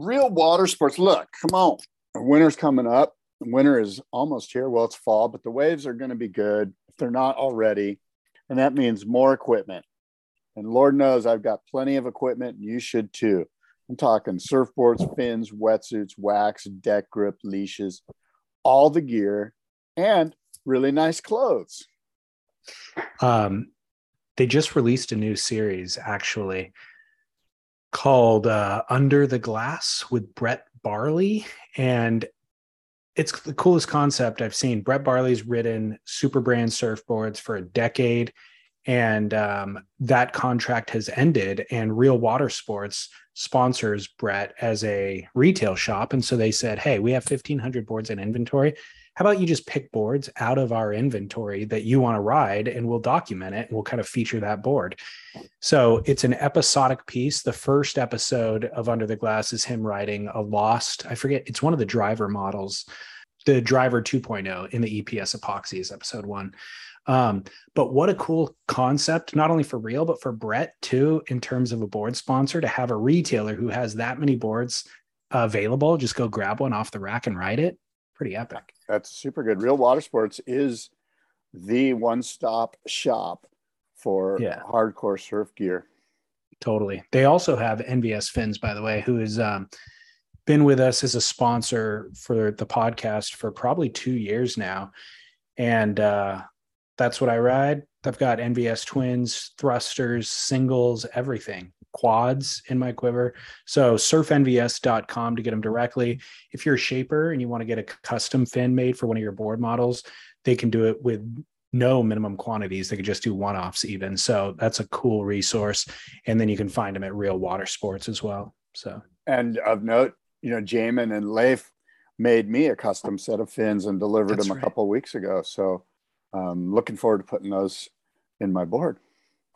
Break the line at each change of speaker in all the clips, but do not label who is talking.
real water sports. Look, come on. Winter's coming up. Winter is almost here. Well, it's fall, but the waves are going to be good if they're not already. And that means more equipment. And Lord knows I've got plenty of equipment, and you should too. I'm talking surfboards, fins, wetsuits, wax, deck grip, leashes, all the gear, and really nice clothes.
Um, they just released a new series, actually called uh, Under the Glass with Brett Barley. And it's the coolest concept I've seen. Brett Barley's ridden Superbrand surfboards for a decade. And um, that contract has ended, and Real Water Sports sponsors Brett as a retail shop. And so they said, Hey, we have 1,500 boards in inventory how about you just pick boards out of our inventory that you want to ride and we'll document it and we'll kind of feature that board. So it's an episodic piece. The first episode of Under the Glass is him riding a lost, I forget, it's one of the driver models, the driver 2.0 in the EPS epoxy is episode one. Um, but what a cool concept, not only for real, but for Brett too, in terms of a board sponsor to have a retailer who has that many boards available, just go grab one off the rack and ride it. Pretty epic.
That's super good. Real Water Sports is the one stop shop for yeah. hardcore surf gear.
Totally. They also have NVS Fins, by the way, who has um, been with us as a sponsor for the podcast for probably two years now. And uh, that's what I ride. I've got NVS twins, thrusters, singles, everything quads in my quiver. So surfnvs.com to get them directly. If you're a shaper and you want to get a custom fin made for one of your board models, they can do it with no minimum quantities. They could just do one offs even. So that's a cool resource. And then you can find them at Real Water Sports as well. So,
and of note, you know, Jamin and Leif made me a custom set of fins and delivered that's them a couple weeks ago. So, um, looking forward to putting those in my board.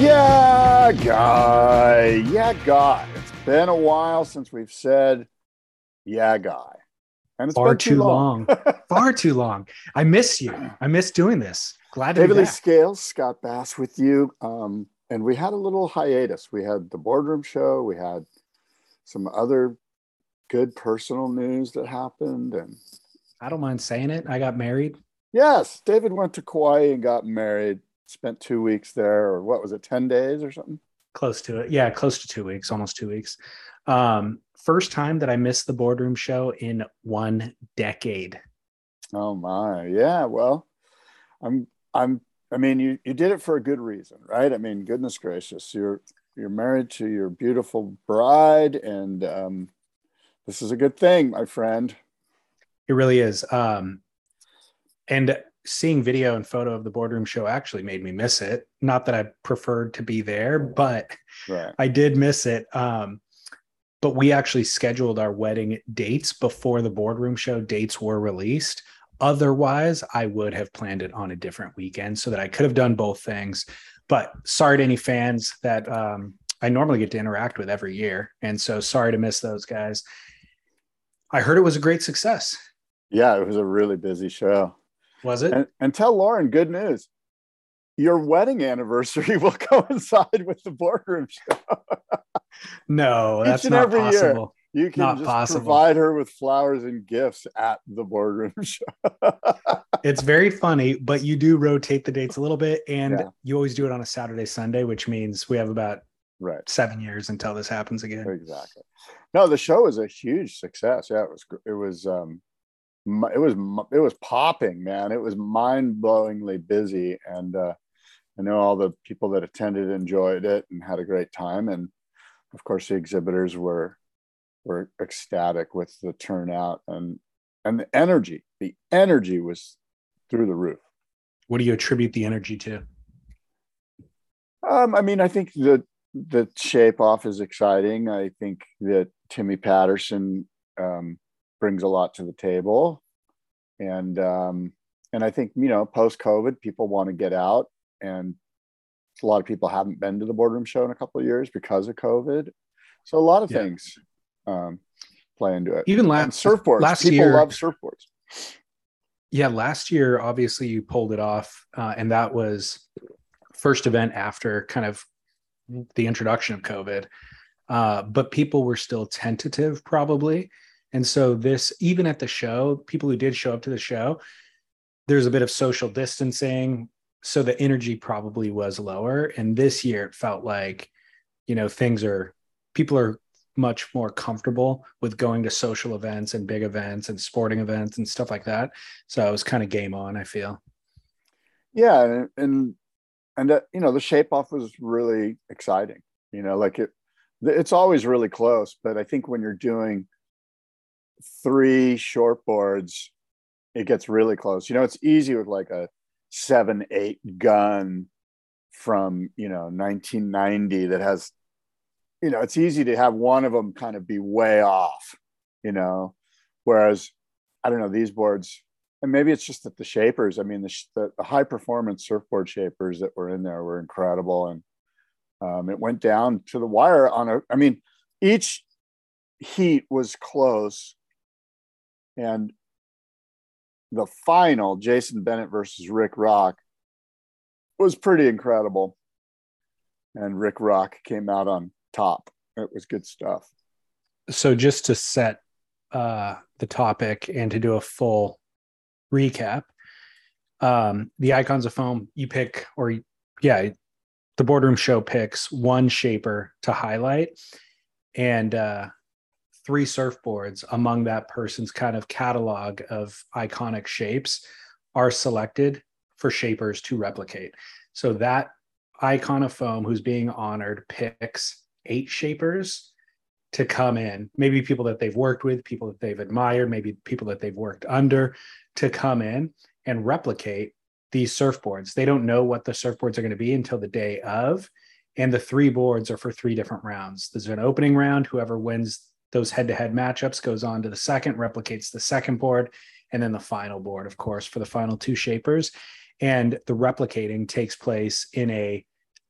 Yeah, guy. Yeah, guy. It's been a while since we've said, yeah, guy.
And it's far too, too long. long. far too long. I miss you. I miss doing this. Glad to
David
be
back. Scales, Scott Bass with you. Um, and we had a little hiatus. We had the boardroom show. We had some other good personal news that happened. And
I don't mind saying it. I got married.
Yes, David went to Kauai and got married spent two weeks there, or what was it, 10 days or something?
Close to it. Yeah, close to two weeks, almost two weeks. Um, first time that I missed the boardroom show in one decade.
Oh my. Yeah. Well, I'm I'm I mean you you did it for a good reason, right? I mean, goodness gracious, you're you're married to your beautiful bride and um this is a good thing, my friend.
It really is. Um and seeing video and photo of the boardroom show actually made me miss it. Not that I preferred to be there, but right. I did miss it. Um, but we actually scheduled our wedding dates before the boardroom show dates were released. Otherwise, I would have planned it on a different weekend so that I could have done both things. But sorry to any fans that um, I normally get to interact with every year. And so sorry to miss those guys. I heard it was a great success.
Yeah, it was a really busy show.
Was it?
And, and tell Lauren good news. Your wedding anniversary will coincide with the boardroom show.
no, that's not possible.
Year, you can not just possible. provide her with flowers and gifts at the boardroom show.
it's very funny, but you do rotate the dates a little bit, and yeah. you always do it on a Saturday, Sunday, which means we have about
right.
seven years until this happens again.
Exactly. No, the show was a huge success. Yeah, it was. It was. um It was. It was popping, man. It was mind-blowingly busy, and uh, I know all the people that attended enjoyed it and had a great time. And of course, the exhibitors were were ecstatic with the turnout and and the energy. The energy was through the roof.
What do you attribute the energy to?
Um, I mean, I think the the shape off is exciting. I think that Timmy Patterson um, brings a lot to the table, and um, and I think you know, post COVID, people want to get out, and a lot of people haven't been to the boardroom show in a couple of years because of COVID. So a lot of
Yeah.
things um, play into it.
Even
And
last
surfboards,
last
people
year-
love surfboards.
Yeah, last year, obviously, you pulled it off, uh, and that was first event after kind of the introduction of COVID. Uh, but people were still tentative, probably, and so this, even at the show, people who did show up to the show, there's a bit of social distancing, so the energy probably was lower. And this year, it felt like, you know, things are people are much more comfortable with going to social events and big events and sporting events and stuff like that. So it was kind of game on, I feel.
yeah and and, and uh, you know the shape off was really exciting you know like it it's always really close but i think when you're doing three short boards it gets really close. You know it's easy with like a seven eight gun from you know 1990 that has you know it's easy to have one of them kind of be way off you know? Whereas i don't know these boards and maybe it's just that the shapers i mean the, the, the high performance surfboard shapers that were in there were incredible and um, it went down to the wire on a i mean each heat was close and the final jason bennett versus rick rock was pretty incredible. And rick rock came out on top. It was good stuff.
So just to set uh, the topic and to do a full recap, um, the icons of foam you pick, or yeah, the boardroom show picks one shaper to highlight. And uh, three surfboards among that person's kind of catalog of iconic shapes are selected for shapers to replicate. So that icon of foam who's being honored picks eight shapers to come in, maybe people that they've worked with, people that they've admired, maybe people that they've worked under to come in and replicate these surfboards. They don't know what the surfboards are going to be until the day of. And the three boards are for three different rounds. There's an opening round. Whoever wins those head to head matchups goes on to the second, replicates the second board, and then the final board, of course, for the final two shapers. And the replicating takes place in a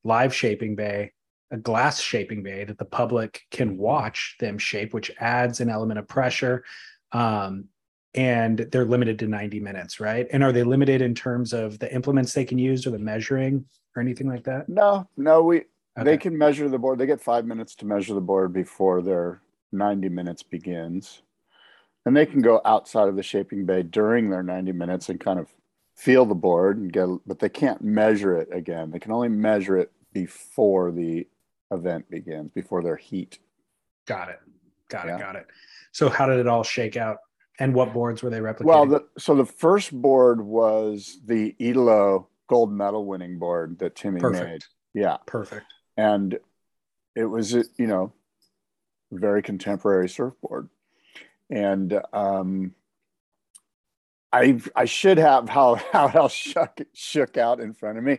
live shaping bay a glass shaping bay that the public can watch them shape, which adds an element of pressure. Um, and they're limited to 90 minutes, right? And are they limited in terms of the implements they can use or the measuring or anything like that?
no no we they can measure the board they get five minutes to measure the board before their 90 minutes begins and they can go outside of the shaping bay during their 90 minutes and kind of feel the board and get but they can't measure it again they can only measure it before the event begins before their heat
Got it. Got
Yeah.
it. Got it. So how did it all shake out? And what boards were they replicating?
well the, so the first board was the Italo gold medal winning board that timmy
Perfect.
made yeah
Perfect.
and it was you know very contemporary surfboard. And um i i should have how how it all shook shook out in front of me.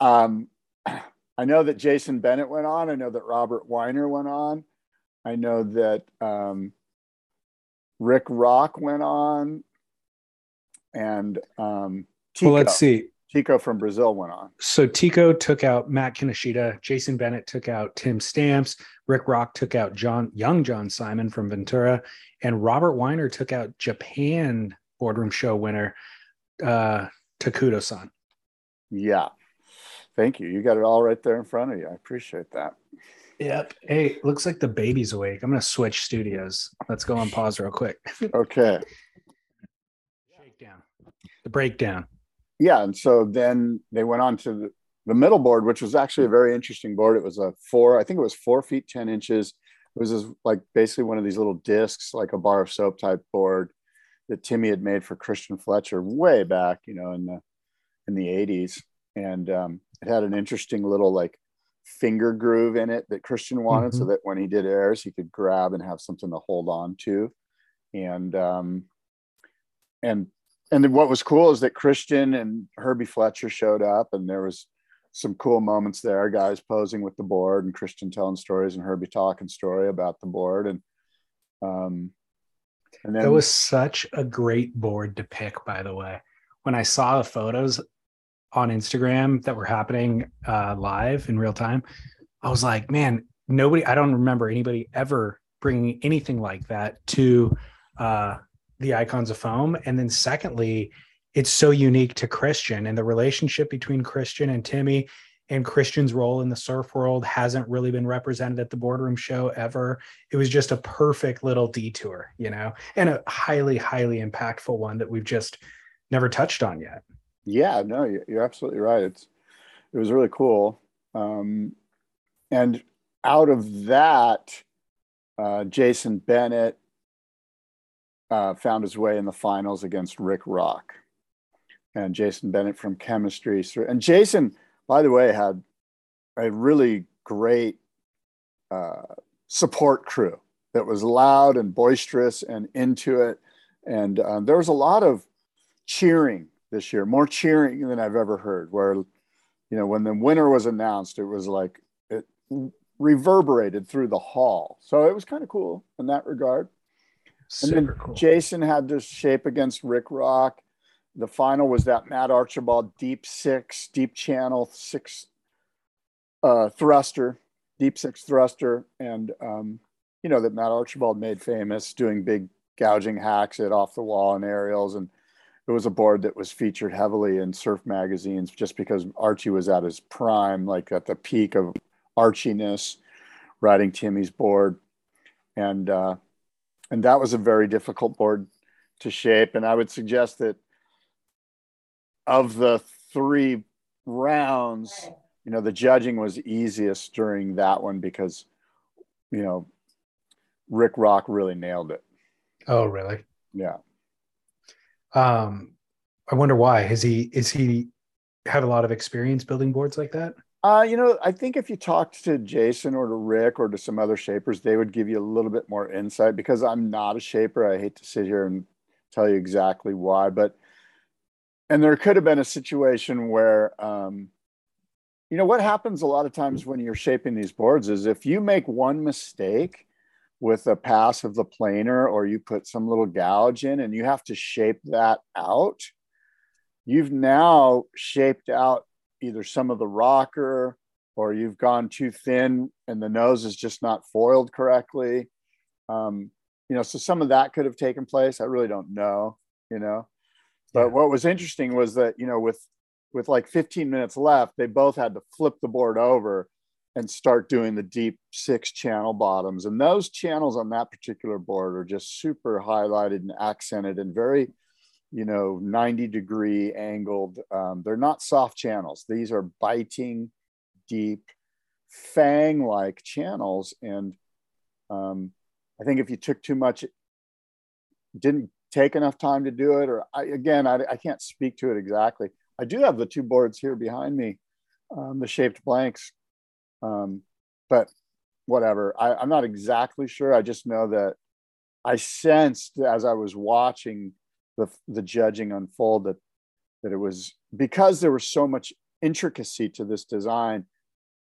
Um i know that jason bennett went on. I know that robert weiner went on. I know that um rick rock went on. And um Tico,
Well, let's see.
Tico from brazil went on.
So Tico took out Matt Kinoshita, Jason Bennett took out Tim Stamps, Rick Rock took out John Young John Simon from Ventura, and Robert Weiner took out Japan boardroom show winner uh Takudo-san.
Yeah. Thank you. You got it all right there in front of you. I appreciate that.
Yep. Hey, looks like the baby's awake. I'm gonna switch studios. Let's go on pause real quick.
Okay.
Shakedown. The breakdown.
Yeah. And so then they went on to the, the middle board, which was actually a very interesting board. It was a four, I think it was four feet ten inches. It was this, like basically one of these little discs, like a bar of soap type board that Timmy had made for Christian Fletcher way back, you know, in the in the 80s. And um, it had an interesting little like finger groove in it that Christian wanted mm-hmm. so that when he did airs, he could grab and have something to hold on to. And um, and and what was cool is that Christian and Herbie Fletcher showed up and there was some cool moments there, guys posing with the board and Christian telling stories and Herbie talking story about the board. And um,
and then it was such a great board to pick, by the way. When I saw the photos on Instagram that were happening uh, live in real time, I was like, man, nobody, I don't remember anybody ever bringing anything like that to uh, the icons of foam. And then, secondly, it's so unique to Christian and the relationship between Christian and Timmy and Christian's role in the surf world hasn't really been represented at the boardroom show ever. It was just a perfect little detour, you know, and a highly, highly impactful one that we've just never touched on yet.
Yeah, no, you're absolutely right. It's it was really cool, um, and out of that, uh, Jason Bennett uh, found his way in the finals against Rick Rock, and Jason Bennett from Chemistry. And Jason by the way, had a really great uh, support crew that was loud and boisterous and into it. And uh, there was a lot of cheering this year, more cheering than I've ever heard. Where, you know, when the winner was announced, it was like it reverberated through the hall. So it was kind of cool in that regard. Super and then cool. Jason had this shape against Rick Rock the final was that Matt Archibald deep six, deep channel six uh, thruster, deep six thruster, and um, you know that Matt Archibald made famous doing big gouging hacks at off the wall and aerials, and it was a board that was featured heavily in surf magazines just because Archie was at his prime, like at the peak of archiness, riding Timmy's board, and uh, and that was a very difficult board to shape, and I would suggest that of the three rounds, you know, the judging was easiest during that one because, you know, Rick Rock really nailed it.
Oh, really?
Yeah.
Um, I wonder why. Has he is he had a lot of experience building boards like that?
Uh, you know, I think if you talked to Jason or to Rick or to some other shapers, they would give you a little bit more insight because I'm not a shaper. I hate to sit here and tell you exactly why, but and there could have been a situation where um, you know what happens a lot of times when you're shaping these boards is if you make one mistake with a pass of the planer or you put some little gouge in and you have to shape that out you've now shaped out either some of the rocker or you've gone too thin and the nose is just not foiled correctly. Um, you know so some of that could have taken place. I really don't know you know but yeah. what was interesting was that, you know, with with like 15 minutes left, they both had to flip the board over and start doing the deep six channel bottoms. And those channels on that particular board are just super highlighted and accented and very, you know, 90 degree angled. Um, they're not soft channels. These are biting, deep, fang like channels. And um, I think if you took too much, didn't take enough time to do it or I, again I, I, can't speak to it exactly. I do have the two boards here behind me um, the shaped blanks um, but whatever. I, i'm not exactly sure. I just know that i sensed as i was watching the, the judging unfold that that it was because there was so much intricacy to this design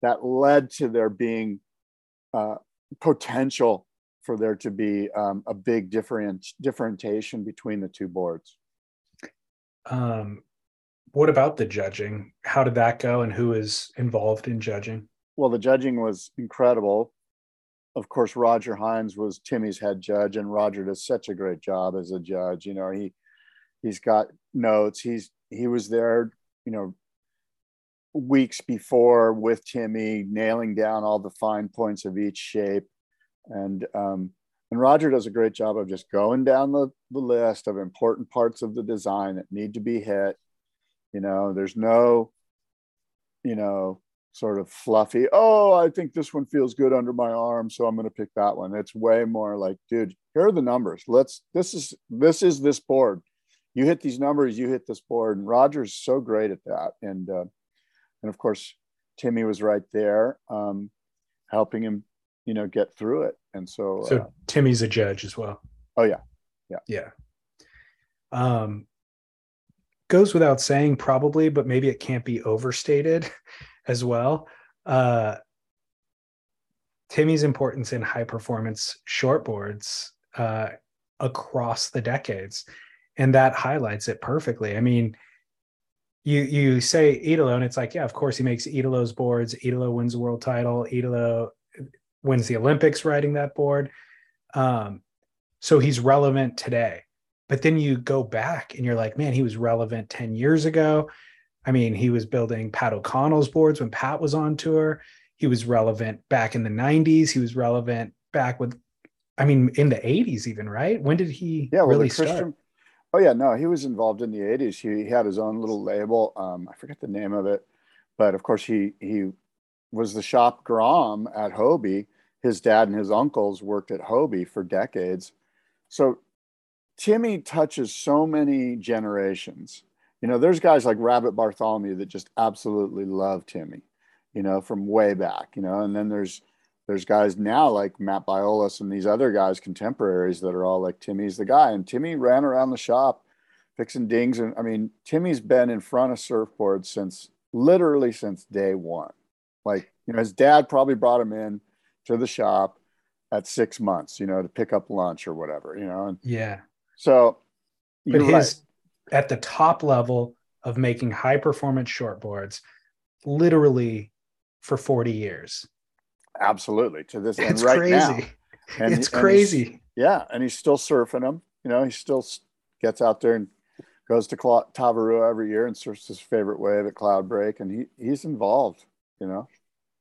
that led to there being uh, potential for there to be um, a big different differentiation between the two boards.
Um, what about the judging? How did that go, and who is involved in judging?
Well, the judging was incredible. Of course, Roger Hinds was Timmy's head judge, and Roger does such a great job as a judge. You know, he he's got notes. He's he was there. You know, weeks before with Timmy, nailing down all the fine points of each shape and um, and Roger does a great job of just going down the, the list of important parts of the design that need to be hit. You know, there's no, you know, sort of fluffy. Oh, I think this one feels good under my arm, so I'm to pick that one. It's way more like, dude, here are the numbers. Let's. This is this is this board. You hit these numbers, you hit this board. And Roger's so great at that, and uh, and of course, Timmy was right there, um, helping him, you know, get through it. And so,
So
uh,
Timmy's a judge as well.
oh yeah,
Yeah. Yeah um, goes without saying, probably, but maybe it can't be overstated as well. Uh, Timmy's importance in high performance shortboards uh, across the decades, and that highlights it perfectly. I mean, you you say Italo, and it's like, yeah, of course he makes Italo's boards. Italo wins the world title. Italo wins the Olympics riding that board. Um, so he's relevant today. But then you go back and you're like, man, he was relevant 10 years ago. I mean, he was building Pat O'Connell's boards when Pat was on tour. He was relevant back in the 90s. He was relevant back with, I mean, in the 80s, even, right? When did he
yeah. Well,
really
the
start?
Christian. Oh yeah, no, he was involved in the '80s. He, he had his own little label. Um, I forget the name of it, but of course he he was the shop Grom at Hobie. His dad and his uncles worked at Hobie for decades. So Timmy touches so many generations. You know, there's guys like Rabbit Bartholomew that just absolutely love Timmy, you know, from way back, you know, and then there's there's guys now like Matt Biolos and these other guys, contemporaries that are all like Timmy's the guy. And Timmy ran around the shop fixing dings. And I mean, Timmy's been in front of surfboards since literally since day one. Like, you know, his dad probably brought him in to the shop at six months, you know, to pick up lunch or whatever, you know. And
Yeah.
so
But his at the top level of making high performance shortboards, literally for 40 years.
absolutely to this and
It's
right
crazy.
now. And-
it's
and
crazy.
Yeah, and he's still surfing them. You know, he still gets out there and goes to Cla- Tavarua every year and surfs his favorite wave at Cloudbreak, and he he's involved. You know,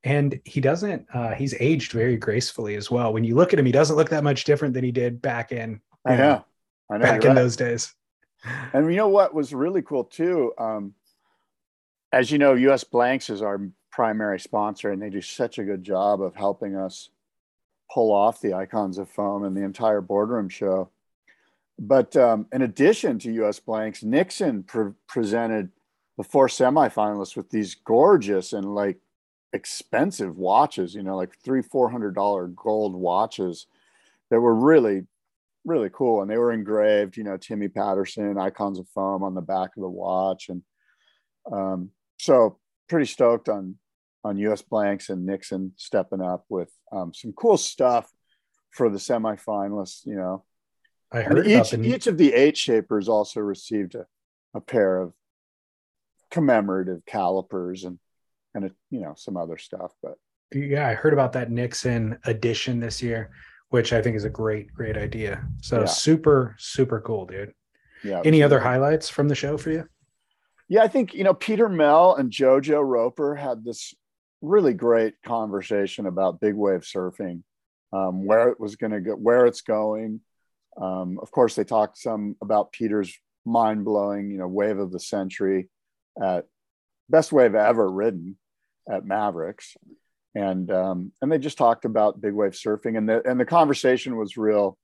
and he doesn't uh he's aged very gracefully as well when you look at him he doesn't look that much different than he did back in
I know, I know.
back in
right.
those days
And you know what was really cool too? Um, as you know, US Blanks is our primary sponsor, and they do such a good job of helping us pull off the Icons of Foam and the entire boardroom show. But um, in addition to US Blanks, Nixon pre- presented the four semifinalists with these gorgeous and like expensive watches, you know, like three, four hundred dollar gold watches that were really really cool. And they were engraved you know timmy patterson icons of foam on the back of the watch. And um, so pretty stoked on on us blanks and nixon stepping up with um, some cool stuff for the semifinalists you know.
I heard about
each, each of the eight shapers also received a, a pair of commemorative calipers and and a, you know some other stuff but
yeah i heard about that nixon edition this year which i think is a great great idea. So
Yeah.
super super cool dude.
Yeah
any other highlights from the show for you?
Yeah, I think you know Peter Mel and Jojo Roper had this really great conversation about big wave surfing, um, where it was going to go, where it's going. Um, of course, they talked some about Peter's mind blowing, you know, wave of the century at best wave ever ridden at Mavericks, and um, and they just talked about big wave surfing, and the and the conversation was real.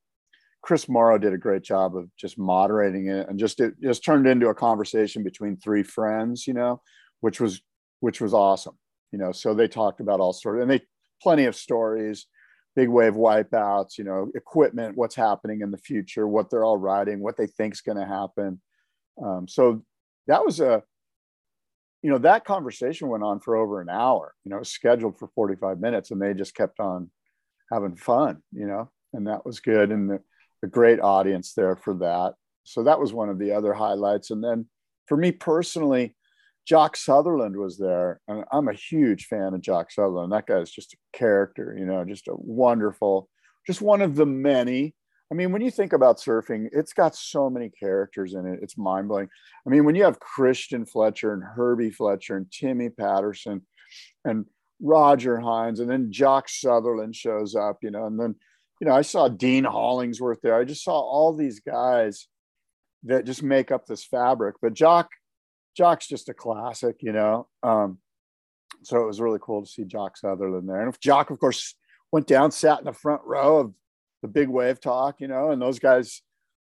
Chris Mauro did a great job of just moderating it and just it just turned into a conversation between three friends, you know, which was which was awesome. You know, so they talked about all sorts and they plenty of stories, big wave wipeouts, you know, equipment, what's happening in the future, what they're all riding, what they think's going to happen. Um, so that was a you know, that conversation went on for over an hour. You know, it was scheduled for 45 minutes and they just kept on having fun, you know, and that was good. And the, a great audience there for that. So that was one of the other highlights. And then for me personally, Jock Sutherland was there. And I'm a huge fan of Jock Sutherland. That guy is just a character, you know, just a wonderful, just one of the many. I mean, when you think about surfing, it's got so many characters in it. It's mind blowing. I mean, when you have Christian Fletcher and Herbie Fletcher and Timmy Patterson and Roger Hinds, and then Jock Sutherland shows up, you know, and then you know, I saw Dean Hollingsworth there. I just saw all these guys that just make up this fabric. But Jock, Jock's just a classic, you know. Um, so it was really cool to see Jock Sutherland there. And if Jock, of course, went down, sat in the front row of the big wave talk, you know, and those guys,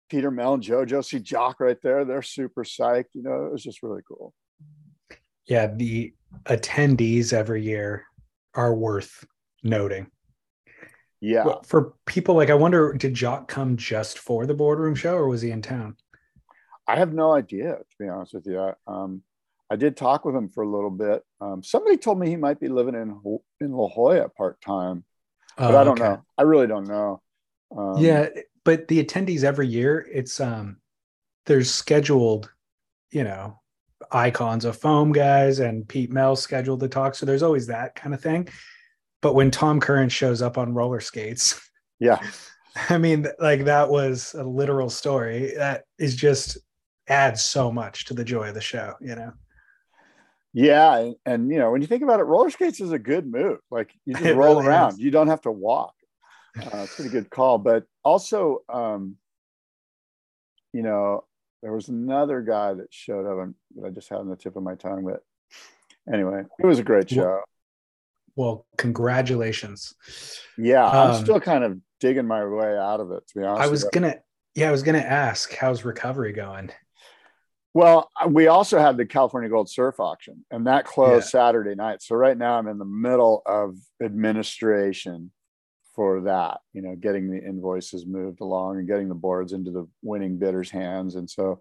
Peter Mel and JoJo, see Jock right there. They're super psyched. You know, it was just really cool.
Yeah, the attendees every year are worth noting.
Yeah.
Well, for people like, I wonder, did Jock come just for the boardroom show or was he in town?
I have no idea, to be honest with you. Um, I did talk with him for a little bit. Um, somebody told me he might be living in in La Jolla part time, but
Oh,
I don't
okay.
know. I really don't know. Um,
yeah, but the attendees every year, it's um there's scheduled, you know, icons of foam guys and Pete Mel scheduled to talk. So there's always that kind of thing. But when Tom Curran shows up on roller skates,
yeah,
I mean, like that was a literal story that is just adds so much to the joy of the show, you know.
yeah, and, and you know when you think about it, roller skates is a good move. Like you just roll
really
around.
is.
You don't have to walk. Uh, it's a pretty good call. But also, um, you know, there was another guy that showed up and that I just had on the tip of my tongue. But anyway, it was a great show.
Well, congratulations.
Yeah, I'm
um,
still kind of digging my way out of it. To be honest,
I was gonna yeah, I was gonna ask how's recovery going?
Well, uh, we also had the California Gold Surf auction, and that closed
Yeah.
Saturday night. So right now I'm in the middle of administration for that. You know, getting the invoices moved along and getting the boards into the winning bidders' hands, and so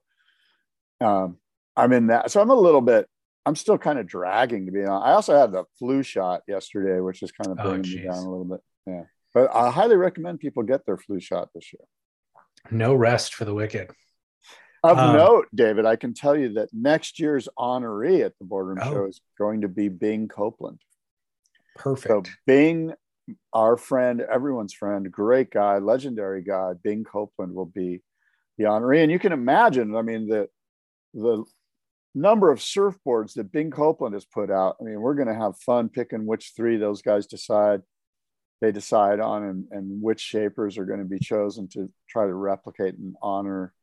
um, I'm in that. So I'm a little bit. I'm still kind of dragging to be honest. I also had the flu shot yesterday, which is kind of
Oh,
bringing me down a little bit. Yeah, but I highly recommend people get their flu shot this year.
No rest for the wicked.
Of
Um,
note, David, I can tell you that next year's honoree at the boardroom
Oh.
show is going to be Bing Copeland. So
Perfect.
Bing, our friend, everyone's friend, great guy, legendary guy, Bing Copeland will be the honoree. And you can imagine, I mean, the the number of surfboards that Bing Copeland has put out. I mean, we're going to have fun picking which three those guys decide they decide on and, and which shapers are going to be chosen to try to replicate and honor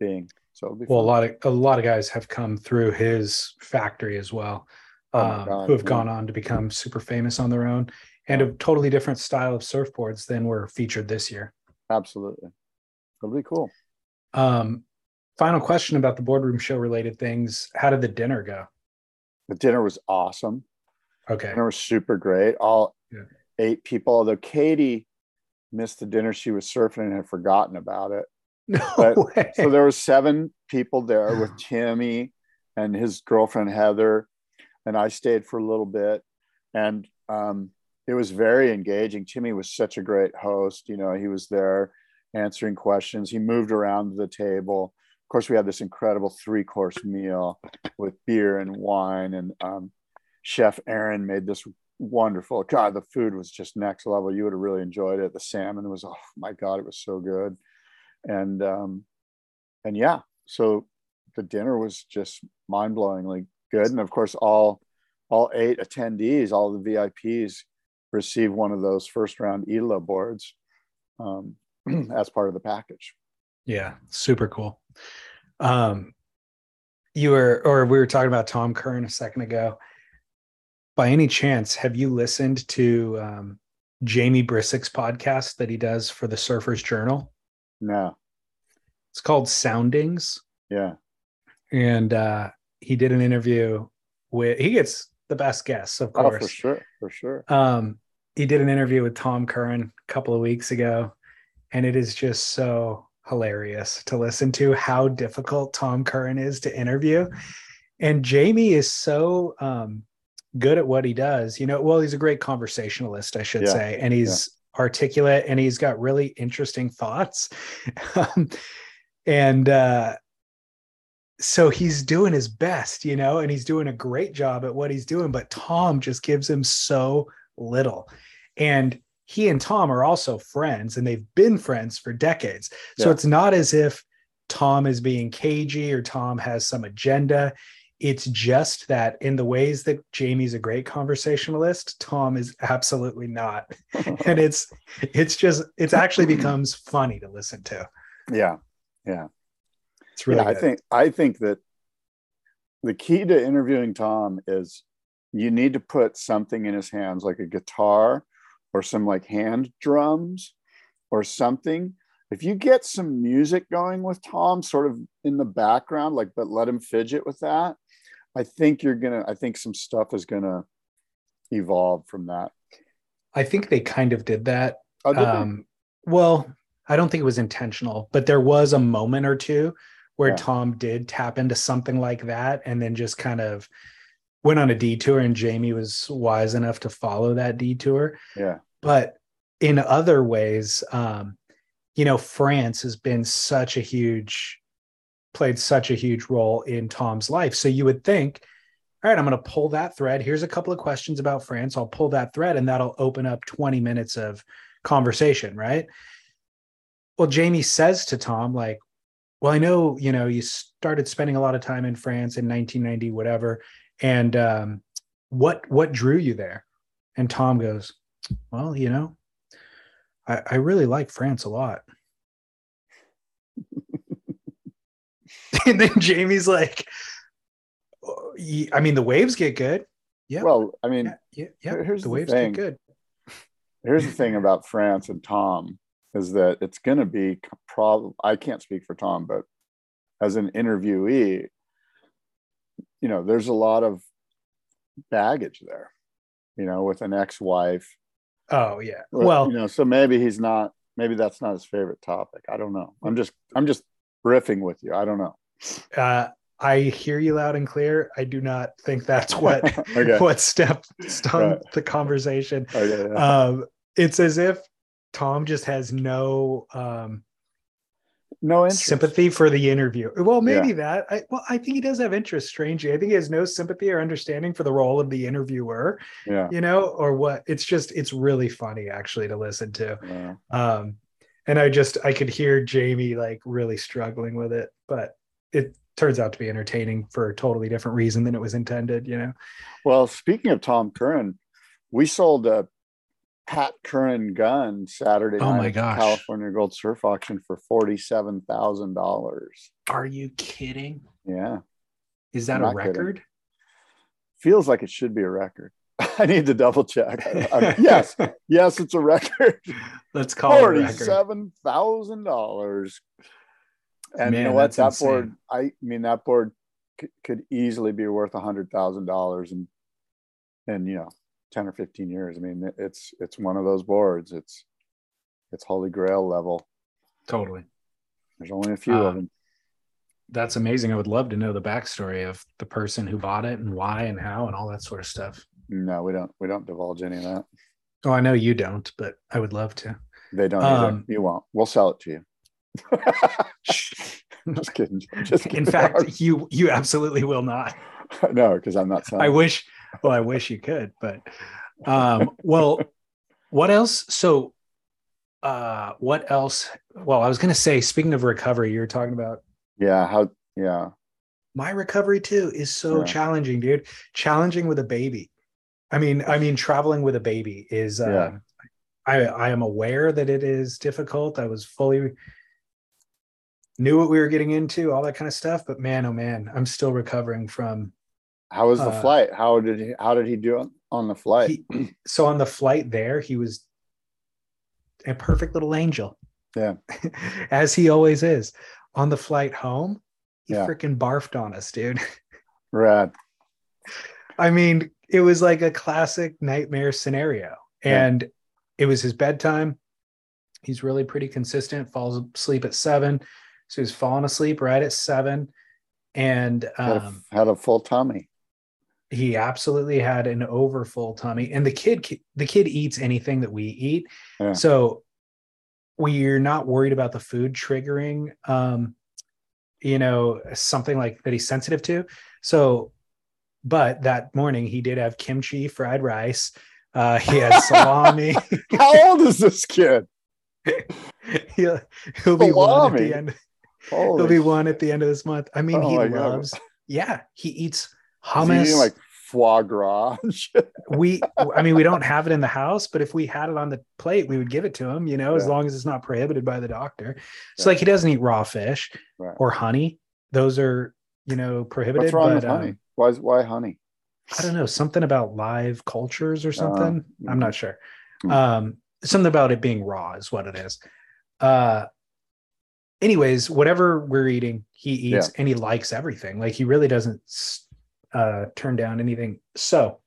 Bing. So it'll be
Well, a lot of a lot of guys have come through his factory as well,
Oh
um, who have gone on to become super famous on their own and a totally different style of surfboards than were featured this year.
Absolutely. It'll be cool.
Um, final question about the boardroom show related things. How did the dinner go?
The dinner was awesome.
Okay.
Dinner was super great. All
Yeah.
eight people, although Katie missed the dinner, she was surfing and had forgotten about it.
No
But-
way.
So there were seven people there with Timmy and his girlfriend Heather, and I stayed for a little bit, and um, it was very engaging. Timmy was such a great host. You know, he was there answering questions. He moved around the table. Of course, we had this incredible three-course meal with beer and wine, and um, Chef Aaron made this wonderful. God, the food was just next level. You would have really enjoyed it. The salmon was, oh my God, it was so good, and um, and yeah, so the dinner was just mind-blowingly good, and of course, all all eight attendees, all the VIPs, received one of those first-round ELO boards um, as part of the package.
Yeah, super cool. Um, you were, or we were talking about Tom Curran a second ago. By any chance, have you listened to um, Jamie Brisick's podcast that he does for the Surfers Journal?
No,
It's called Soundings,
yeah,
and uh, he did an interview with. He gets the best guests, of
oh,
course.
for sure, for sure.
Um, he did an interview with Tom Curran a couple of weeks ago, and it is just so hilarious to listen to how difficult Tom Curran is to interview. And Jamie is so um, good at what he does. You know, well, he's a great conversationalist, I should
Yeah,
say, and he's articulate and he's got really interesting thoughts. Um, and uh, so he's doing his best, you know, and he's doing a great job at what he's doing. But Tom just gives him so little. And he and Tom are also friends and they've been friends for decades. So
Yeah.
it's not as if Tom is being cagey or Tom has some agenda. It's just that in the ways that Jamie's a great conversationalist, Tom is absolutely not. and it's it's just it's actually becomes funny to listen to.
yeah, yeah.
It's really
yeah, I think I think that the key to interviewing Tom is you need to put something in his hands, like a guitar or some like hand drums or something. If you get some music going with Tom, sort of in the background, like, but let him fidget with that, I think you're gonna, I think some stuff is gonna evolve from that.
I think they kind of did that.
Oh, did?
Um, well, I don't think it was intentional, but there was a moment or two where
Yeah.
Tom did tap into something like that and then just kind of went on a detour and Jamie was wise enough to follow that detour.
yeah.
But in other ways, um, you know, France has been such a huge, played such a huge role in Tom's life. So you would think, all right, I'm going to pull that thread. Here's a couple of questions about France. I'll pull that thread and that'll open up 20 minutes of conversation, right? Well, Jamie says to Tom, like, well, I know, you know, you started spending a lot of time in France in 1990, whatever. And um, what what drew you there? And Tom goes, well, you know, I, I really like France a lot. and then Jamie's like, "Oh, I mean, the waves get good. Yeah.
Well, I mean,
yeah, yeah, yeah.
here's
the waves
thing.
get good.
here's the thing about France and Tom is that it's going to be problem. I can't speak for Tom, but as an interviewee, you know, there's a lot of baggage there. You know, with an ex-wife.
Oh yeah.
Well,
Well,
you know, so maybe he's not. Maybe that's not his favorite topic. I don't know. I'm just. I'm just riffing with you. I don't know.
uh, I hear you loud and clear. I do not think that's what
Okay.
what stepped on
Right.
the conversation.
Okay, yeah.
Um, it's as if Tom just has no um,
no interest.
sympathy for the interview. Well, maybe that. I, well, I think he does have interest. Strangely, I think he has no sympathy or understanding for the role of the interviewer.
Yeah.
You know, or what? It's just it's really funny actually to listen to.
yeah.
Um, and I just I could hear Jamie like really struggling with it, but it turns out to be entertaining for a totally different reason than it was intended. You know.
Well, speaking of Tom Curran, we sold a Pat Curran gun Saturday
Oh
night
my
at
gosh.
California Gold Surf Auction for forty-seven thousand dollars.
Are you kidding?
Yeah,
Is that
I'm
a
not kidding.
record?
feels like it should be a record. I need to double check. I- yes, yes, it's a record.
Let's call it a record.
Forty-seven thousand dollars. And you know what? That
insane.
board, I mean, that board c- could easily be worth a hundred thousand dollars, and and you know, ten or fifteen years. I mean, it's it's one of those boards. It's it's holy grail level.
Totally.
There's only a few of
Um,
them.
That's amazing. I would love to know the backstory of the person who bought it and why and how and all that sort of stuff.
No, we don't we don't divulge any of that.
Oh, I know you don't, but I would love to.
They don't either.
Um,
You won't. We'll sell it to you. just kidding. Just kidding.
In fact, you you absolutely will not.
no, because I'm not selling.
I wish. Well, I wish you could, but um, well, what else? So, uh, what else? Well, I was going to say, speaking of recovery, you were talking about
yeah. How? Yeah.
my recovery too is so
Yeah.
challenging, dude. Challenging with a baby. I mean, I mean, traveling with a baby is. Um,
Yeah.
I I am aware that it is difficult. I was fully knew what we were getting into, all that kind of stuff. But man, oh man, I'm still recovering from
How was the
Uh,
flight? How did he? How did he do on, on the flight?
he, so on the flight there, he was a perfect little angel.
Yeah.
As he always is. On the flight home, he
Yeah.
freaking barfed on us, dude.
Rad.
I mean, it was like a classic nightmare scenario.
Yeah.
And it was his bedtime. He's really pretty consistent, falls asleep at seven. So he's falling asleep right at seven. And
Had, a,
um,
had a full tummy.
He absolutely had an over full tummy and the kid the kid eats anything that we eat.
Yeah.
so we're not worried about the food triggering um you know something like that he's sensitive to. So but that morning he did have kimchi fried rice. Uh he had salami.
How old is this kid?
he'll, he'll be one at the end.
Holy
he'll be one at the end of this month. I mean
Oh
he
my God.
loves yeah he eats hummus
eating like foie gras
we i mean we don't have it in the house but if we had it on the plate we would give it to him you know as long as it's not prohibited by the doctor so
Yeah.
like he doesn't eat raw fish
Right.
or honey those are you know prohibited
What's wrong
but,
with
um,
honey? Why? is- Why honey?
I don't know, something about live cultures or
Uh,
something. I'm not sure.
Mhm.
Um, something about it being raw is what it is. Uh, anyways, whatever we're eating, he eats and he likes everything. Like he really doesn't uh, turn down anything. So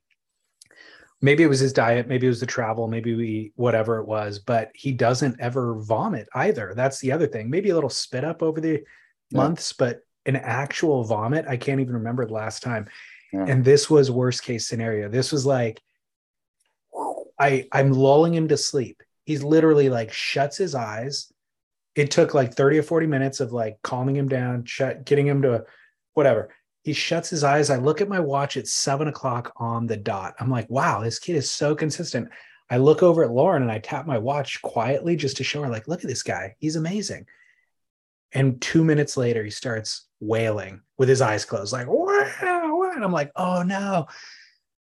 maybe it was his diet, maybe it was the travel, maybe we whatever it was, but he doesn't ever vomit either. That's the other thing. Maybe a little spit up over the
Yeah.
months, but an actual vomit, I can't even remember the last time.
Yeah.
And this was worst case scenario. This was like I I'm lulling him to sleep. He's literally like shuts his eyes. It took like 30 or 40 minutes of like calming him down, shut, getting him to whatever. He shuts his eyes. I look at my watch. It's seven o'clock on the dot. I'm like, wow, this kid is so consistent. I look over at Lauren and I tap my watch quietly just to show her, like, look at this guy. He's amazing. And two minutes later, he starts wailing with his eyes closed, like, wow, wow. And I'm like, oh no.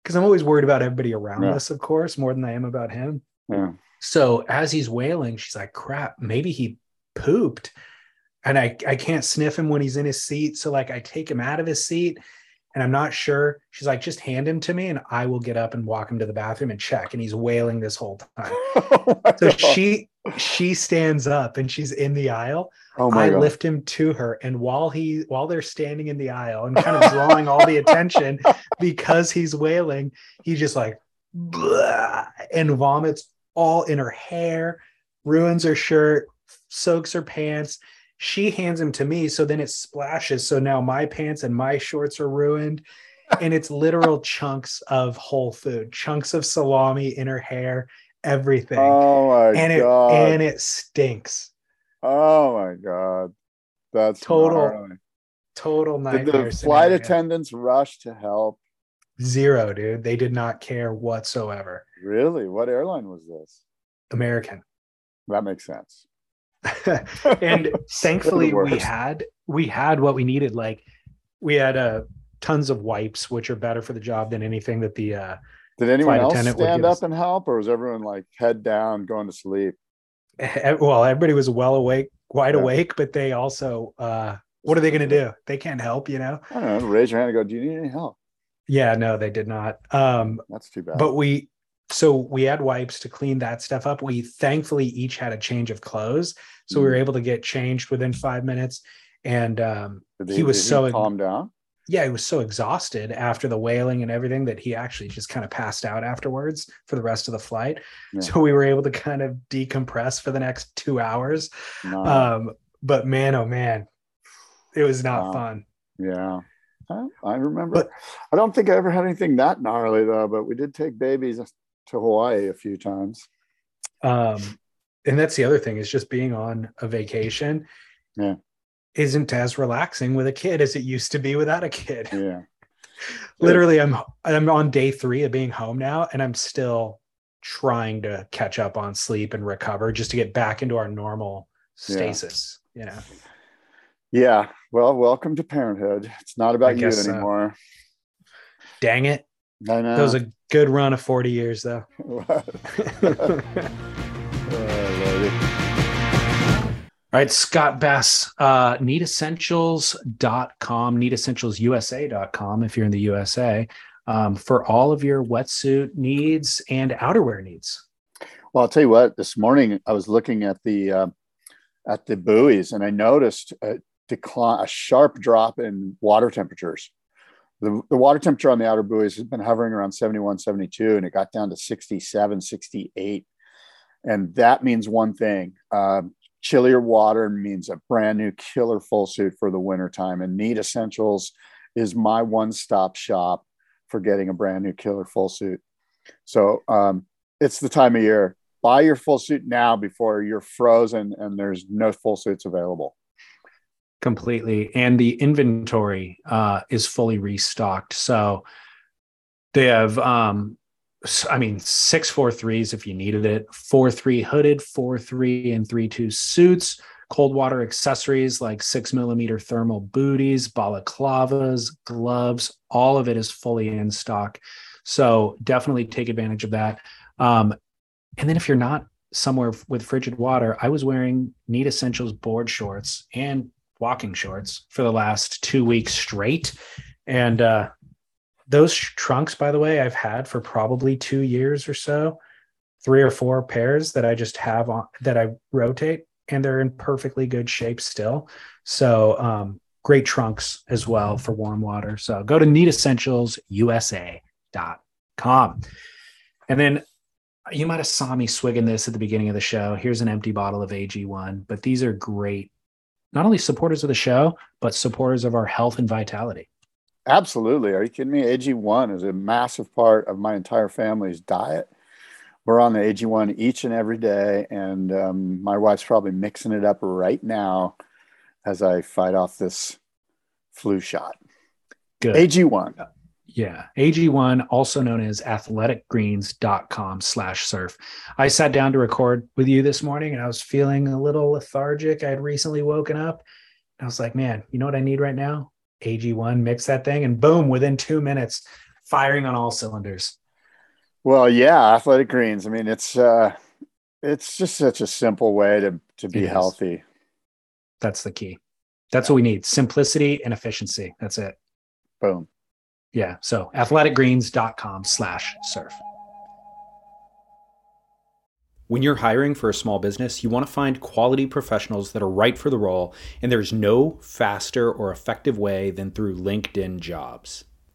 Because I'm always worried about everybody around
Yeah.
us, of course, more than I am about him.
Yeah.
So as he's wailing, she's like, crap, maybe he pooped. And I, I can't sniff him when he's in his seat. So like I take him out of his seat and I'm not sure. She's like, just hand him to me and I will get up and walk him to the bathroom and check. And he's wailing this whole time.
oh
So
God.
she she stands up and she's in the aisle.
oh my
I
God.
lift him to her. And while he while they're standing in the aisle and kind of drawing all the attention because he's wailing, he just like "Blah," and vomits all in her hair, ruins her shirt, soaks her pants. She hands him to me. So then it splashes. So now my pants and my shorts are ruined. And it's literal chunks of whole food, chunks of salami in her hair, everything.
Oh my
and it
God.
and it stinks.
oh my God. That's
Total
gnarly.
Total
Did the flight
scenario.
attendants rush to help?
Zero, dude. They did not care whatsoever.
Really? What airline was this?
American.
That makes sense.
and thankfully we had we had what we needed. Like we had uh tons of wipes, which are better for the job than anything that the uh
Did anyone else stand up and help, or was everyone like head down, going to sleep?
eh, well, everybody was well awake, wide
Yeah.
awake, but they also uh what are they gonna do? They can't help, you know?
I don't know. Raise your hand and go. Do you need any help?
Yeah, no, they did not. Um
That's too bad.
but we so we had wipes to clean that stuff up we thankfully each had a change of clothes so we were
Mhm.
able to get changed within five minutes and um
Did
he was so-
calm down.
yeah he was so exhausted after the wailing and everything that he actually just kind of passed out afterwards for the rest of the flight
Yeah.
so we were able to kind of decompress for the next two hours
No.
um but man oh man it was not
Wow.
fun
yeah. I, I remember.
But-
I don't think I ever had anything that gnarly though. But we did take babies to Hawaii a few times.
um and that's the other thing is just being on a vacation
Yeah.
isn't as relaxing with a kid as it used to be without a kid
Yeah.
literally i'm i'm on day three of being home now and i'm still trying to catch up on sleep and recover just to get back into our normal
Yeah.
stasis you know
Yeah. Well, welcome to parenthood. It's not about you
guess so.
anymore.
dang it
I know.
that was a good run of 40 years though
Oh,
All right, Scott Bass, uh, neatessentials.com, neatessentialsusa.com if you're in the USA, um, for all of your wetsuit needs and outerwear needs.
Well, I'll tell you what. This morning I was looking at the uh, at the buoys, and I noticed a decline, a sharp drop in water temperatures. The, water temperature on the outer buoys has been hovering around 71, 72, and it got down to 67, 68. And that means one thing um, chillier water means a brand new killer full suit for the wintertime. And Neat Essentials is my one stop shop for getting a brand new killer full suit. So um, it's the time of year. Buy your full suit now before you're frozen and there's no full suits available.
Completely and the inventory uh, is fully restocked. So they have um i mean six four threes if you needed it four three hooded four three and three two suits cold water accessories like six millimeter thermal booties balaclavas gloves all of it is fully in stock. So definitely take advantage of that. Um, and then if you're not somewhere with frigid water i was wearing neat essentials board shorts and walking shorts for the last two weeks straight and uh those trunks, by the way, I've had for probably two years or so, three or four pairs that I just have on that I rotate, and they're in perfectly good shape still. So um, great trunks as well for warm water. So go to neatessentialsusa.com. And then you might have saw me swigging this at the beginning of the show. Here's an empty bottle of AG1, but these are great, not only supporters of the show, but supporters of our health and vitality.
Absolutely. Are you kidding me? AG1 is a massive part of my entire family's diet. We're on the AG1 each and every day, and um, my wife's probably mixing it up right now as I fight off this flu shot.
Good.
AG1.
Yeah. AG1, also known as athleticgreens.com slash surf. I sat down to record with you this morning and I was feeling a little lethargic. I had recently woken up. I was like, man, you know what I need right now? AG1, mix that thing, and boom, within two minutes, firing on all cylinders.
Well, yeah, athletic greens. I mean, it's uh it's just such a simple way to to be healthy.
That's the key. That's what we need. Simplicity and efficiency. That's it.
Boom.
Yeah. So athleticgreens.com slash surf.
When you're hiring for a small business, you want to find quality professionals that are right for the role, and there's no faster or effective way than through LinkedIn jobs.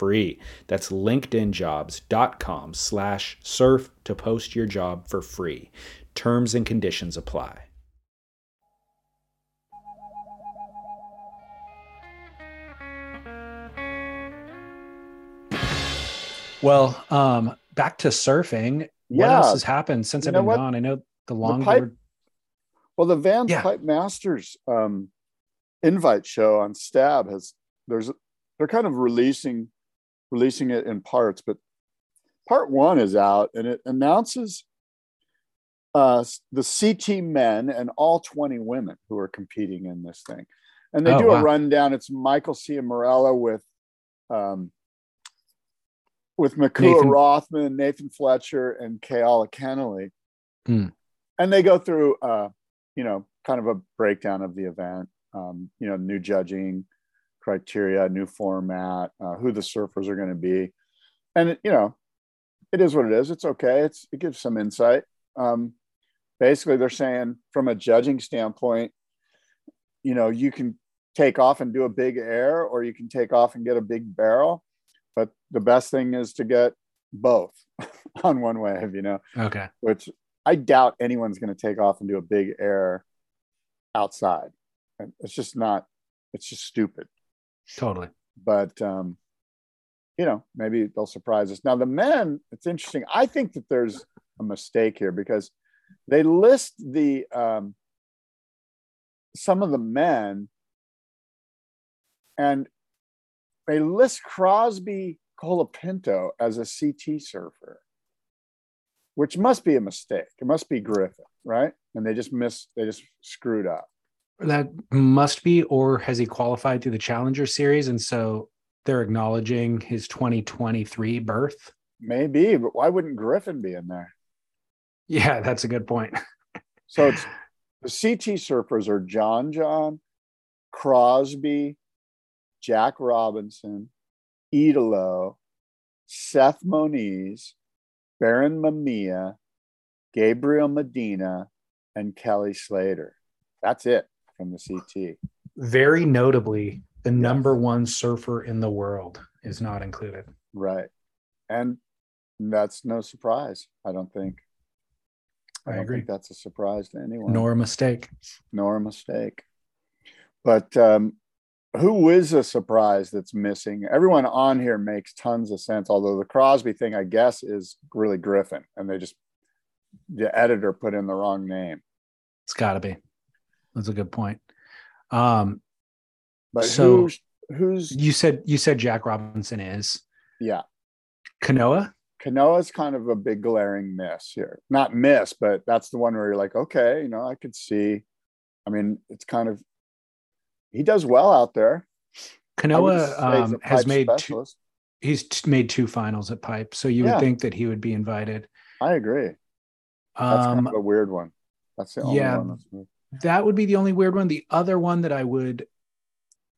free. That's linkedinjobs.com slash surf to post your job for free. Terms and conditions apply.
Well, um, back to surfing. What else has happened since
You
I've been
what?
gone? I know the
The
longboard.
pipe- Well, the Van
Yeah.
Pipe Masters um, invite show on Stab has there's they're kind of releasing releasing it in parts, but part one is out and it announces uh, the CT men and all 20 women who are competing in this thing. And they
Oh,
do
wow.
a rundown. It's Michael Ciaramella with um, with Makua
Nathan-
Rothman, Nathan Fletcher, and Keala Kennelly.
Hmm.
And they go through, uh, you know, kind of a breakdown of the event. Um, you know, new judging criteria, new format, uh, who the surfers are going to be, and you know, it is what it is. It's okay. It's it gives some insight. Um, basically, they're saying from a judging standpoint, you know, you can take off and do a big air, or you can take off and get a big barrel. But the best thing is to get both on one wave. You know,
Okay.
which I doubt anyone's going to take off and do a big air outside. It's just not. It's just stupid
Totally.
but um, you know, maybe they'll surprise us. Now, the men, it's interesting. I think that there's a mistake here because they list the um, some of the men, and they list Crosby Colapinto as a CT surfer, which must be a mistake. It must be Griffin, right? And they just miss. They just screwed up.
That must be, or has he qualified through the Challenger Series? And so they're acknowledging his 2023 berth.
Maybe, but why wouldn't Griffin be in there?
Yeah, that's a good point.
So it's the CT surfers are John John, Crosby, Jack Robinson, Italo, Seth Moniz, Barron Mamiya, Gabriel Medina, and Kelly Slater. That's it from the CT.
Very notably, the number one surfer in the world is not included.
Right. And that's no surprise, I don't think. I,
I
don't
agree.
think that's a surprise to anyone.
Nor a mistake.
nor a mistake. But um, who is a surprise that's missing? Everyone on here makes tons of sense. Although the Crosby thing, I guess, is really Griffin, and they just the editor put in the wrong name.
It's got to be. That's a good point. Um,
But
So-
who's who's
you said you said Jack Robinson is
yeah?
Kanoa.
Kanoa's kind of a big glaring miss here. Not miss, but that's the one where you're like, okay, you know, I could see. I mean, it's kind of he does well out there.
Kanoa um, has made two, he's t- made two finals at Pipe, so you
Yeah.
would think that he would be invited.
I agree. That's
Um,
kind of a weird one. That's the only
yeah.
one.
That would be the only weird one. The other one that I would,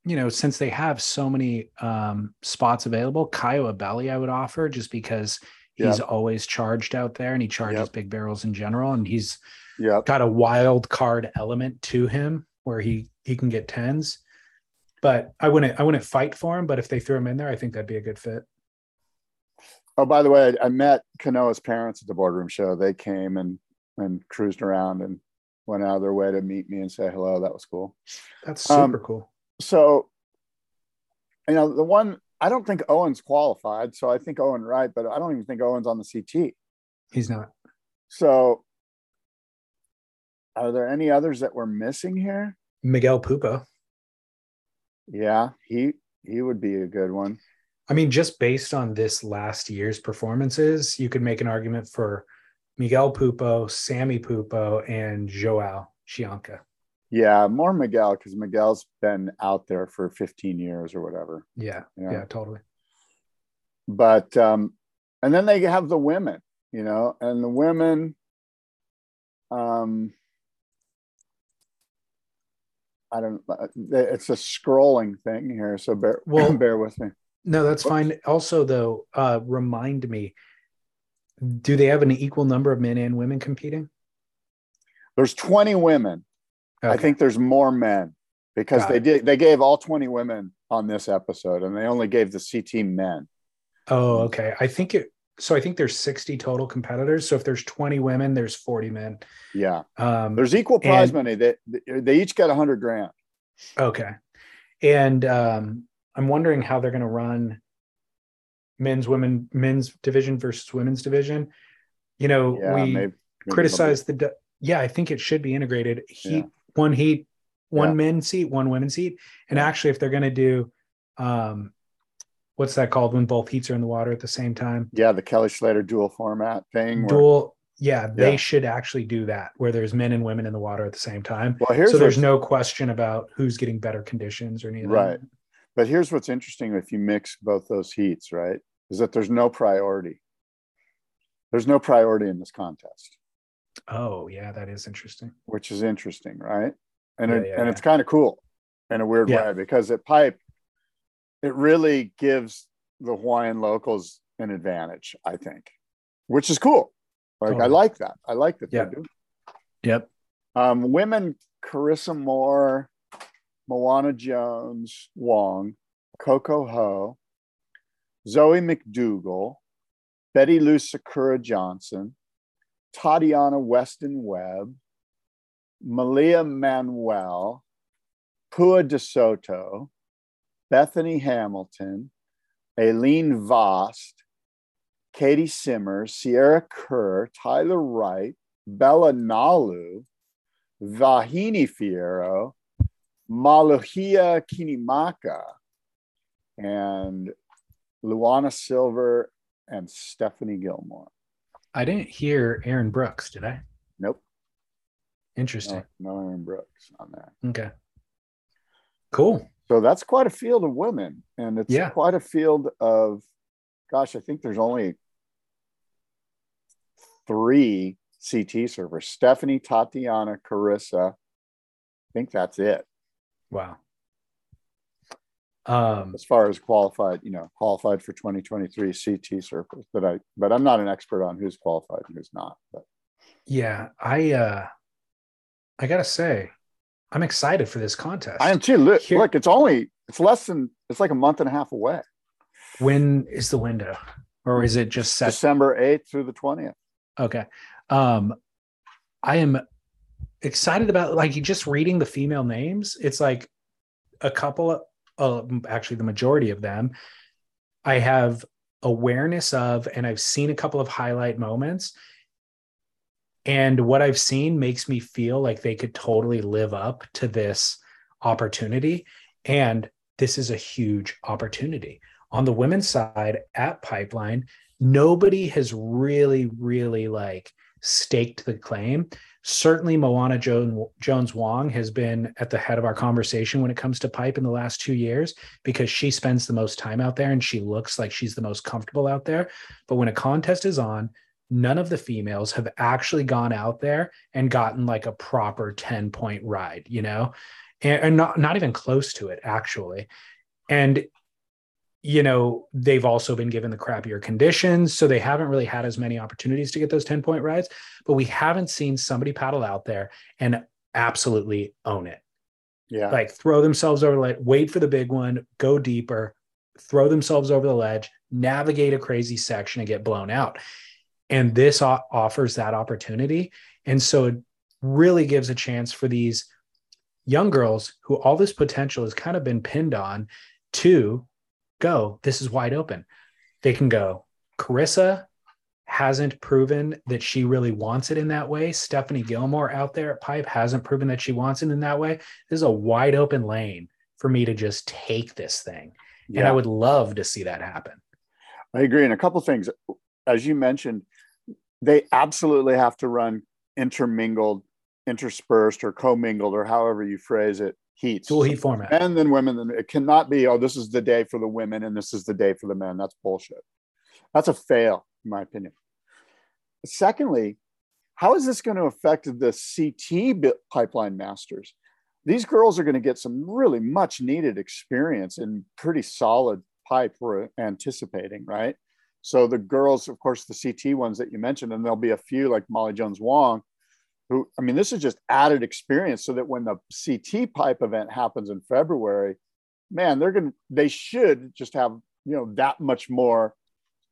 you know, since they have so many um, spots available, Kyle Belly, I would offer just because he's
Yeah.
always charged out there and he charges
Yep.
big barrels in general, and he's
Yep.
got a wild card element to him where he he can get tens. But I wouldn't I wouldn't fight for him. But if they threw him in there, I think that'd be a good fit.
Oh, by the way, I, I met Kanoa's parents at the boardroom show. They came and and cruised around and went out of their way to meet me and say hello. That was cool.
That's
Um,
super cool.
So, you know, the one I don't think Owen's qualified, so I think Owen right, but I don't even think Owen's on the CT.
He's not.
So, are there any others that we're missing here?
Miguel Pupo.
Yeah, he he would be a good one.
I mean, just based on this last year's performances, you could make an argument for Miguel Pupo, Sammy Pupo, and Joao Chianca.
Yeah, more Miguel because Miguel's been out there for 15 years or whatever.
Yeah,
Yeah.
yeah, totally.
but um and then they have the women you know and the women um i don't uh, it's a scrolling thing here so bear
Well-
bear with me
No, that's fine. Also, though, uh, remind me, do they have an equal number of men and women competing?
there's 20 women i think there's more men because
Got
they
it.
did they gave all 20 women on this episode and they only gave the ct men
Oh, okay. I think it. So I think there's 60 total competitors. So if there's 20 women, there's 40 men.
yeah
Um,
there's equal prize
And-
money they they each get 100 grand
Okay. And um, I'm wondering how they're going to run men's, women, men's division versus women's division. You know,
yeah
we
maybe, maybe
criticize the, di- yeah, I think it should be integrated. Heat, one heat, one
Yeah.
men's seat, one women's seat. And actually, if they're going to do, um, what's that called when both heats are in the water at the same time?
yeah the kelly slater dual format thing where-
Dual. Yeah, they
Yeah.
should actually do that where there's men and women in the water at the same time.
well here's
so there's no question about who's getting better conditions or anything.
Right. But here's what's interesting if you mix both those heats, right? Is that there's no priority. There's no priority in this contest,
Oh, yeah, that is interesting.
which is interesting, right? And
Yeah,
it,
yeah,
and
yeah.
it's kind of cool in a weird way because at Pipe, it really gives the Hawaiian locals an advantage, I think, which is cool. Like I like that. I like that
Yeah.
they're doing.
Yep.
Um, women, Carissa Moore, Moana Jones, Wong, Coco Ho, Zoe McDougal, Betty Lou Sakura Johnson, Tatiana Weston Webb, Malia Manuel, Pua DeSoto, Bethany Hamilton, Aileen Vost, Caity Simmers, Sierra Kerr, Tyler Wright, Bella Nalu, Vahine Fierro, Maluhia Kinimaka, and Luana Silva and Stephanie Gilmore.
I didn't hear Erin Brooks, did I?
Nope.
Interesting.
No, no Erin Brooks on there.
Okay. Cool.
So that's quite a field of women. And it's
Yeah.
quite a field of, gosh, I think there's only three CT servers Stephanie, Tatiana, Carissa. I think that's it
Wow. Um,
as far as qualified, you know, qualified for 2023 CT circles. But I, but I'm not an expert on who's qualified and who's not. But
Yeah, I uh I gotta say, I'm excited for this contest.
I am too. Look,
Here-
look, it's only it's less than it's like a month and a half away.
When is the window? Or is it just set?
December 8th through the 20th.
Okay. Um I am excited about like just reading the female names. It's like a couple of uh, actually the majority of them I have awareness of and I've seen a couple of highlight moments. And what I've seen makes me feel like they could totally live up to this opportunity. And this is a huge opportunity. On the women's side at Pipeline, nobody has really really like staked the claim certainly Moana Jones Wong has been at the head of our conversation when it comes to pipe in the last two years because she spends the most time out there and she looks like she's the most comfortable out there. But when a contest is on, none of the females have actually gone out there and gotten like a proper 10 point ride, you know, and, and not, not even close to it, actually. And you know, they've also been given the crappier conditions. So they haven't really had as many opportunities to get those 10 point rides, but we haven't seen somebody paddle out there and absolutely own it.
Yeah.
Like throw themselves over the ledge, wait for the big one, go deeper, throw themselves over the ledge, navigate a crazy section and get blown out. And this offers that opportunity. And so it really gives a chance for these young girls who all this potential has kind of been pinned on to go. This is wide open. They can go. Carissa hasn't proven that she really wants it in that way. Stephanie Gilmore out there at Pipe hasn't proven that she wants it in that way. This is a wide open lane for me to just take this thing. And I would love to see that happen.
I agree. And a couple things, as you mentioned, they absolutely have to run intermingled, interspersed, or commingled, or however you phrase it, heats.
Dual heat format.
Men than women. Then it cannot be. Oh, this is the day for the women, and this is the day for the men. That's bullshit. That's a fail, in my opinion. Secondly, how is this going to affect the CT pipeline masters? These girls are going to get some really much needed experience in pretty solid pipe we're anticipating, right? So the girls, of course, the CT ones that you mentioned, and there'll be a few like Molly Jones Wong, who I mean, this is just added experience so that when the CT pipe event happens in February, man, they're gonna they should just have you know that much more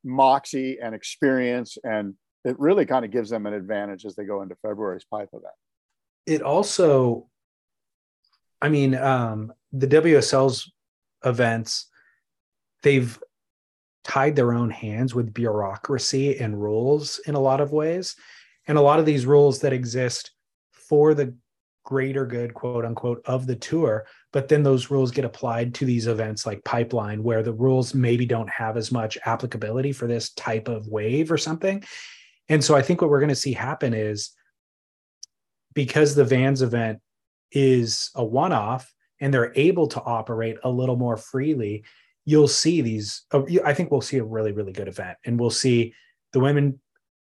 moxie and experience, and it really kind of gives them an advantage as they go into February's pipe event.
it also i mean um the wsl's events they've tied their own hands with bureaucracy and rules in a lot of ways and a lot of these rules that exist for the greater good quote unquote of the tour but then those rules get applied to these events like pipeline where the rules maybe don't have as much applicability for this type of wave or something and so i think what we're going to see happen is because the Vans event is a one off and they're able to operate a little more freely, you'll see these. uh, I think we'll see a really, really good event. And we'll see the women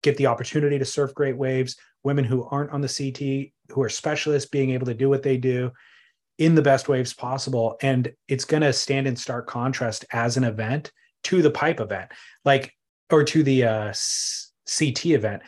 get the opportunity to surf great waves, women who aren't on the CT, who are specialists, being able to do what they do in the best waves possible. And it's going to stand in stark contrast as an event to the pipe event, like, or to the uh, CT event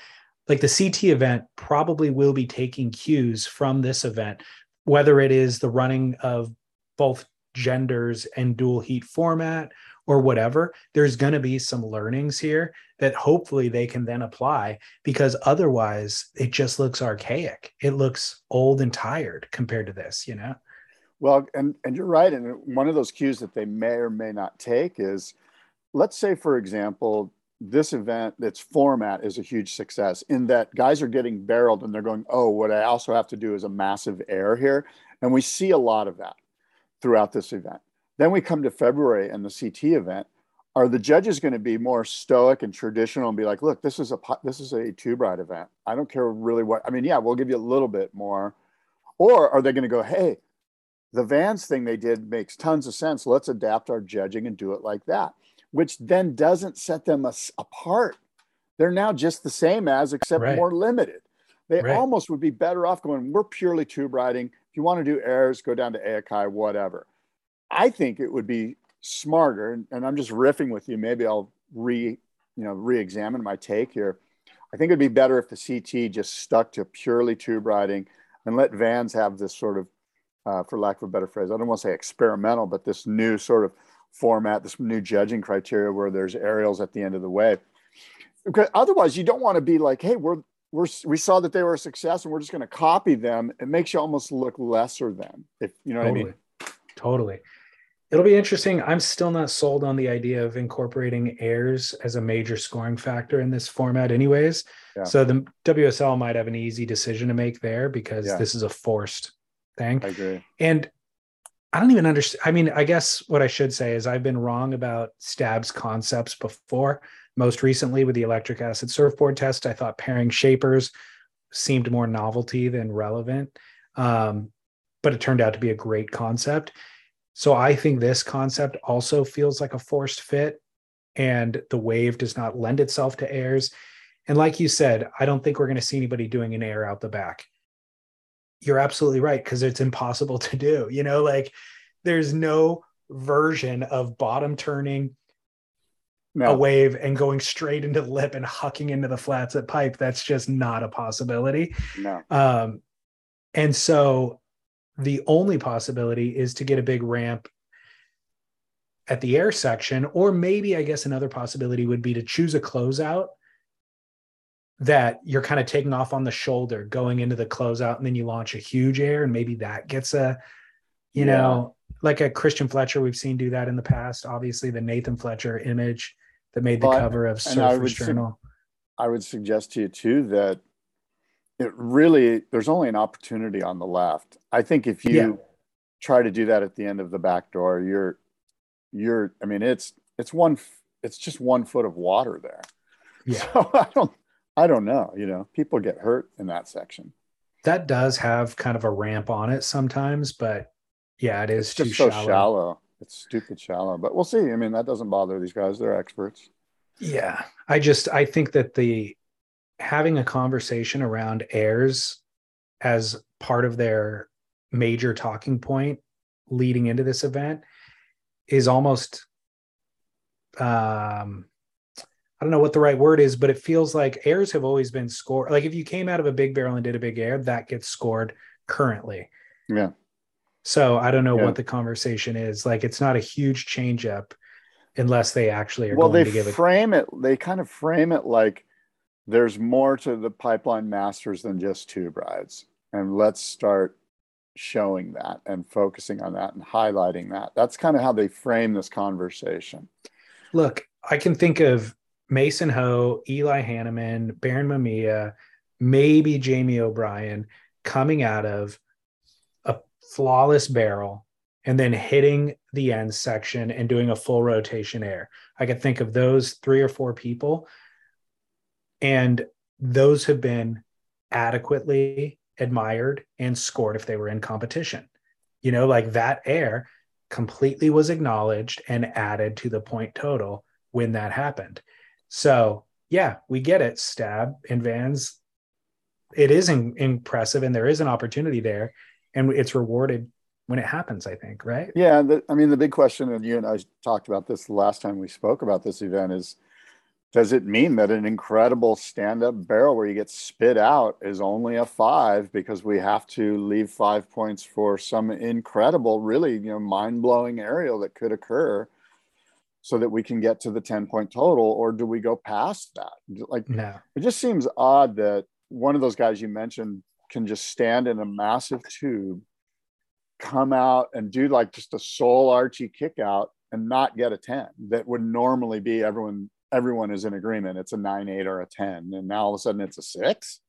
like the CT event probably will be taking cues from this event, whether it is the running of both genders and dual heat format or whatever. There's going to be some learnings here that hopefully they can then apply because otherwise it just looks archaic. It looks old and tired compared to this, you know?
Well, and and you're right. And one of those cues that they may or may not take is, let's say, for example, this event, its format is a huge success in that guys are getting barreled and they're going, oh, what I also have to do is a massive error here, and we see a lot of that throughout this event. Then we come to February and the CT event. Are the judges going to be more stoic and traditional and be like, look, this is a this is a tube ride event. I don't care really what. I mean, yeah, we'll give you a little bit more. Or are they going to go, hey, the Vans thing they did makes tons of sense. Let's adapt our judging and do it like that, which then doesn't set them apart. They're now just the same as, except
Right.
more limited. They
Right.
almost would be better off going, we're purely tube riding. If you want to do airs, go down to Aikai, whatever. I think it would be smarter, and, I'm just riffing with you. Maybe I'll re, you know, re-examine my take here. I think it'd be better if the CT just stuck to purely tube riding and let Vans have this sort of, uh, for lack of a better phrase, I don't want to say experimental, but this new sort of format, this new judging criteria where there's aerials at the end of the wave. Because otherwise, you don't want to be like, hey, we're we're we saw that they were a success and we're just going to copy them. It makes you almost look lesser than if you know
totally.
what I mean.
Totally. It'll be interesting. I'm still not sold on the idea of incorporating airs as a major scoring factor in this format, anyways. Yeah. So the WSL might have an easy decision to make there because yeah. this is a forced thing.
I agree.
And I don't even understand. I mean, I guess what I should say is I've been wrong about Stab's concepts before. Most recently with the electric acid surfboard test, I thought pairing shapers seemed more novelty than relevant. Um, but it turned out to be a great concept. So I think this concept also feels like a forced fit, and the wave does not lend itself to airs. And like you said, I don't think we're going to see anybody doing an air out the back. You're absolutely right because it's impossible to do. You know, like there's no version of bottom turning no. a wave and going straight into the lip and hucking into the flats at pipe. That's just not a possibility.
No.
Um, and so the only possibility is to get a big ramp at the air section, or maybe I guess another possibility would be to choose a closeout that you're kind of taking off on the shoulder going into the closeout and then you launch a huge air and maybe that gets a you yeah. know like a christian fletcher we've seen do that in the past obviously the nathan fletcher image that made the but, cover of surfer's journal
su- i would suggest to you too that it really there's only an opportunity on the left. I think if you yeah. try to do that at the end of the back door, you're you're I mean it's it's one it's just one foot of water there.
Yeah.
So I don't I don't know, you know, people get hurt in that section.
That does have kind of a ramp on it sometimes, but yeah, it is
it's just so shallow. shallow. It's stupid shallow, but we'll see. I mean, that doesn't bother these guys. They're experts.
Yeah. I just I think that the having a conversation around airs as part of their major talking point leading into this event is almost um I don't know what the right word is, but it feels like airs have always been scored. Like if you came out of a big barrel and did a big air, that gets scored currently.
Yeah.
So I don't know yeah. what the conversation is. Like it's not a huge change up unless they actually are
well,
going
they
to give it.
frame it. They kind of frame it like there's more to the pipeline masters than just tube rides. And let's start showing that and focusing on that and highlighting that. That's kind of how they frame this conversation.
Look i can think of mason ho eli hanneman barron mamiya maybe jamie o'brien coming out of a flawless barrel and then hitting the end section and doing a full rotation air. I could think of those three or four people and those have been adequately admired and scored if they were in competition. You know, like that air completely was acknowledged and added to the point total when that happened. So, yeah, we get it, Stab and Vans. It is in, impressive and there is an opportunity there and it's rewarded when it happens, I think, right?
Yeah. The, I mean, the big question, and you and I talked about this last time we spoke about this event, is does it mean that an incredible stand-up barrel where you get spit out is only a five because we have to leave five points for some incredible really you know mind-blowing aerial that could occur so that we can get to the 10 point total or do we go past that like
no.
it just seems odd that one of those guys you mentioned can just stand in a massive tube come out and do like just a soul archy kick out and not get a 10 that would normally be everyone everyone is in agreement it's a 9 8 or a 10 and now all of a sudden it's a 6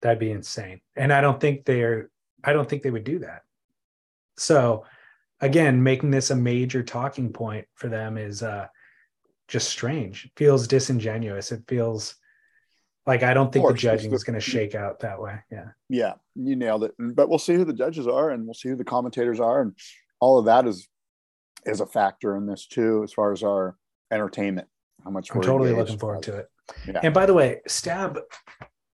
that'd be insane. And i don't think they're i don't think they would do that. So again making this a major talking point for them is uh just strange. It feels disingenuous. It feels like i don't think the judging is going to shake out that way. Yeah.
Yeah you nailed it. But we'll see who the judges are and we'll see who the commentators are and all of that is is a factor in this too as far as our entertainment how much
I'm totally looking forward to it. Yeah. And by the way, Stab,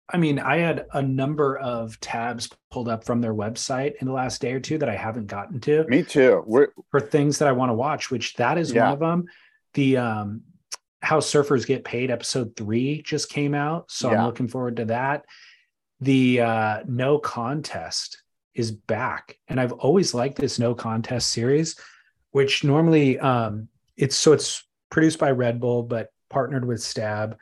I mean, I had a number of tabs pulled up from their website in the last day or two that I haven't gotten to.
Me too. We're,
for things that I want to watch, which that is yeah. one of them. The um how surfers get paid episode three just came out so
Yeah.
i'm looking forward to that the uh no contest is back and i've always liked this no contest series which normally um it's so it's produced by red bull but partnered with stab.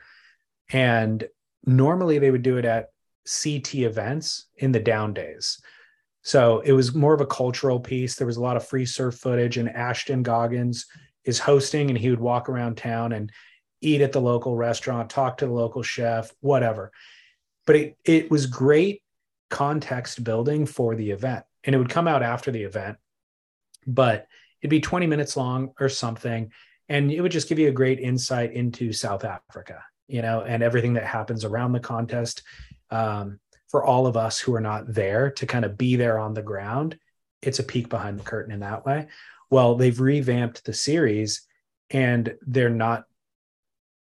And normally they would do it at ct events in the down days. So it was more of a cultural piece. There was a lot of free surf footage and ashton goggans is hosting and he would walk around town and eat at the local restaurant talk to the local chef whatever. But it, it was great context building for the event. And it would come out after the event but it'd be 20 minutes long or something and it would just give you a great insight into south africa you know and everything that happens around the contest um, for all of us who are not there to kind of be there on the ground it's a peek behind the curtain in that way well they've revamped the series and they're not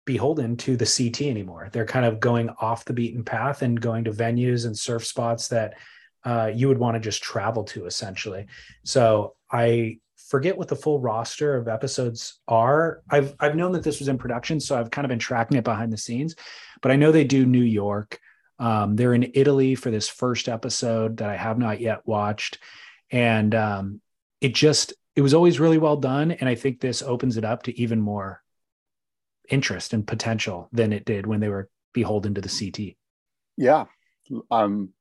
beholden to the CT anymore. They're kind of going off the beaten path and going to venues and surf spots that uh, you would want to just travel to essentially. So I forget what the full roster of episodes are. I've I've known that this was in production, so I've kind of been tracking it behind the scenes. But I know they do New York. Um, they're in Italy for this first episode that I have not yet watched, and um, it just it was always really well done. And I think this opens it up to even more interest and potential than it did when they were beholden to the CT.
Yeah, I'm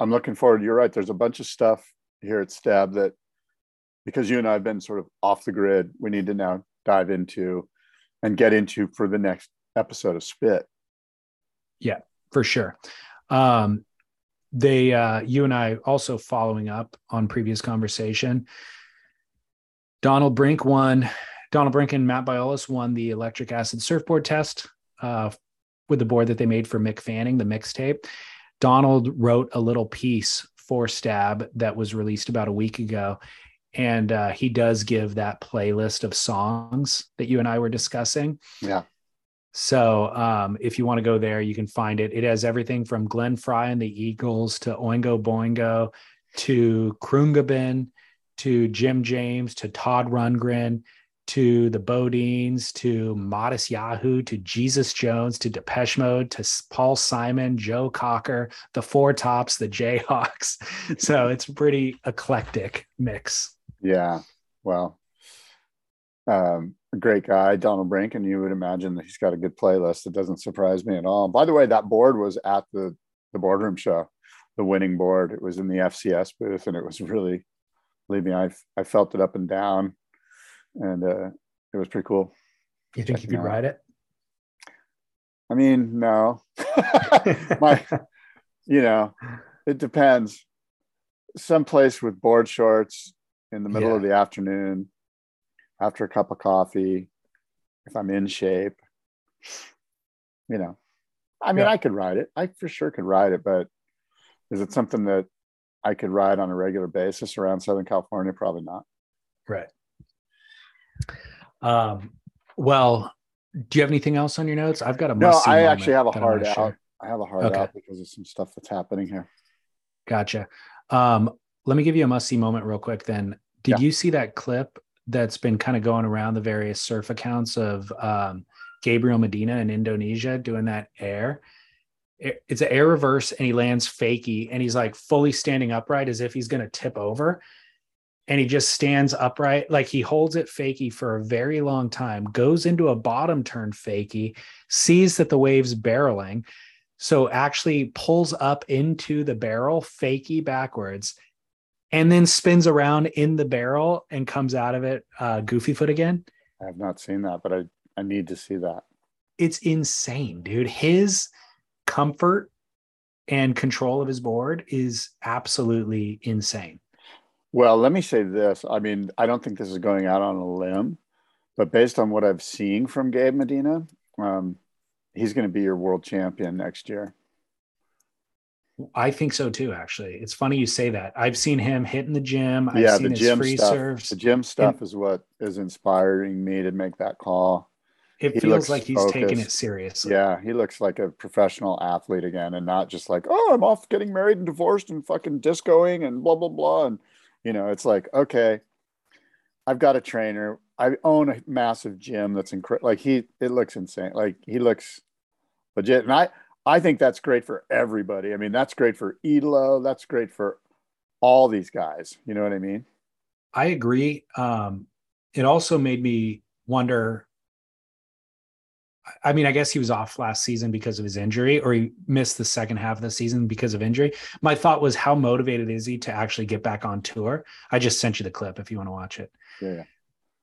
I'm looking forward. You're right. There's a bunch of stuff here at Stab that because you and I have been sort of off the grid, we need to now dive into and get into for the next episode of Spit.
Yeah, for sure. Um, they, uh, you and I also following up on previous conversation. Donald Brink won. Donald Brink and Matt Biolos won the electric acid surfboard test uh, with the board that they made for Mick Fanning, the mixtape. Donald wrote a little piece for Stab that was released about a week ago. And uh, he does give that playlist of songs that you and I were discussing.
Yeah.
So um, if you want to go there, you can find it. It has everything from Glenn Frey and the Eagles to Oingo Boingo to Khruangbin to Jim James to Todd Rundgren to the Bodines to Modest Yahoo to Jesus Jones to Depeche Mode to Paul Simon, Joe Cocker, the Four Tops, the Jayhawks. So it's a pretty eclectic mix.
Yeah. Well, um, great guy, Donald Brink, and you would imagine that he's got a good playlist. It doesn't surprise me at all. By the way, that board was at the the boardroom show, the winning board. It was in the FCS booth, and it was really, believe me, I I felt it up and down, and uh, it was pretty cool.
You think you could
No.
ride it?
I mean, no, my, you know, it depends. Someplace with board shorts in the middle of the afternoon, after a cup of coffee, if I'm in shape, you know, I mean,
Yeah.
I could ride it. I for sure could ride it, but is it something that I could ride on a regular basis around Southern California? Probably not.
Right. Um, well, do you have anything else on your notes? I've got a
No, I actually have a hard out.
share.
I have a hard
Okay.
out because of some stuff that's happening here.
Gotcha. Um, let me give you a must see moment real quick then. Did
Yeah.
you see that clip that's been kind of going around the various surf accounts of um, Gabriel Medina in Indonesia doing that air? It's an air reverse and he lands fakey and he's like fully standing upright as if he's going to tip over. And he just stands upright, like he holds it fakey for a very long time, goes into a bottom turn fakey, sees that the wave's barreling, so actually pulls up into the barrel, fakey backwards, and then spins around in the barrel and comes out of it uh, goofy foot again.
I have not seen that, but I, I need to see that.
It's insane, dude. His comfort and control of his board is absolutely insane.
Well, let me say this. I mean, I don't think this is going out on a limb, but based on what I've seen from Gabe Medina, um, he's going to be your world champion next year.
I think so too, actually. It's funny you say that. I've seen him hit in the gym. I've
yeah,
seen
the
his
gym
free
stuff.
serves.
The gym stuff is what is inspiring me to make that call.
It
he
feels like he's taking it seriously.
Yeah, he looks like a professional athlete again, and not just like, oh, I'm off getting married and divorced and fucking discoing and blah blah blah. And you know, it's like, okay, I've got a trainer. I own a massive gym that's incredible. Like he, it looks insane. Like he looks legit, and I, I think that's great for everybody. I mean, that's great for Italo. That's great for all these guys. You know what I mean?
I agree. Um, it also made me wonder. I mean, I guess he was off last season because of his injury, or he missed the second half of the season because of injury. My thought was, how motivated is he to actually get back on tour? I just sent you the clip if you want to watch it.
Yeah. yeah.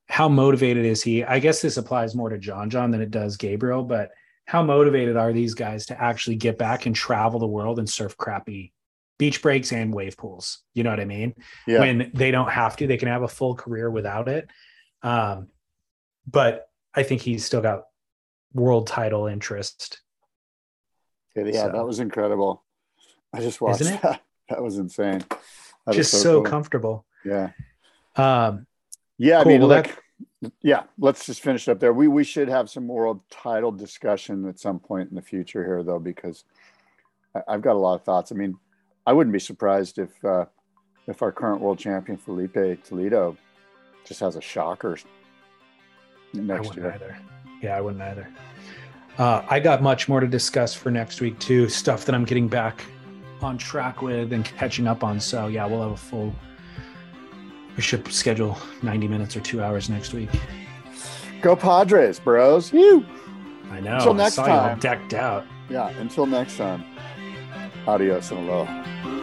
How motivated is he? I guess this applies more to John John than it does Gabriel, but how motivated are these guys to actually get back and travel the world and surf crappy beach breaks and wave pools? You know what I mean?
Yeah.
When they don't have to, they can have a full career without it. Um, but I think he's still got world title interest.
Yeah,
So-
that was incredible. I just watched
Isn't it?
that. That was insane. That
Just
is
so,
cool.
comfortable.
Yeah.
Um,
Yeah, I mean,
Well,
look, yeah, let's just finish up there. We we should have some world title discussion at some point in the future here, though, because I, I've got a lot of thoughts. I mean, I wouldn't be surprised if uh, if our current world champion Felipe Toledo just has a shocker
I
next
wouldn't
year.
either. Yeah, I wouldn't either. Uh, I got much more to discuss for next week too. Stuff that I'm getting back on track with and catching up on. So yeah, we'll have a full. We should schedule 90 minutes or two hours next week.
Go Padres, bros! You.
I know.
Until next
saw you all
time.
decked out.
Yeah. Until next time. Adios and aloha.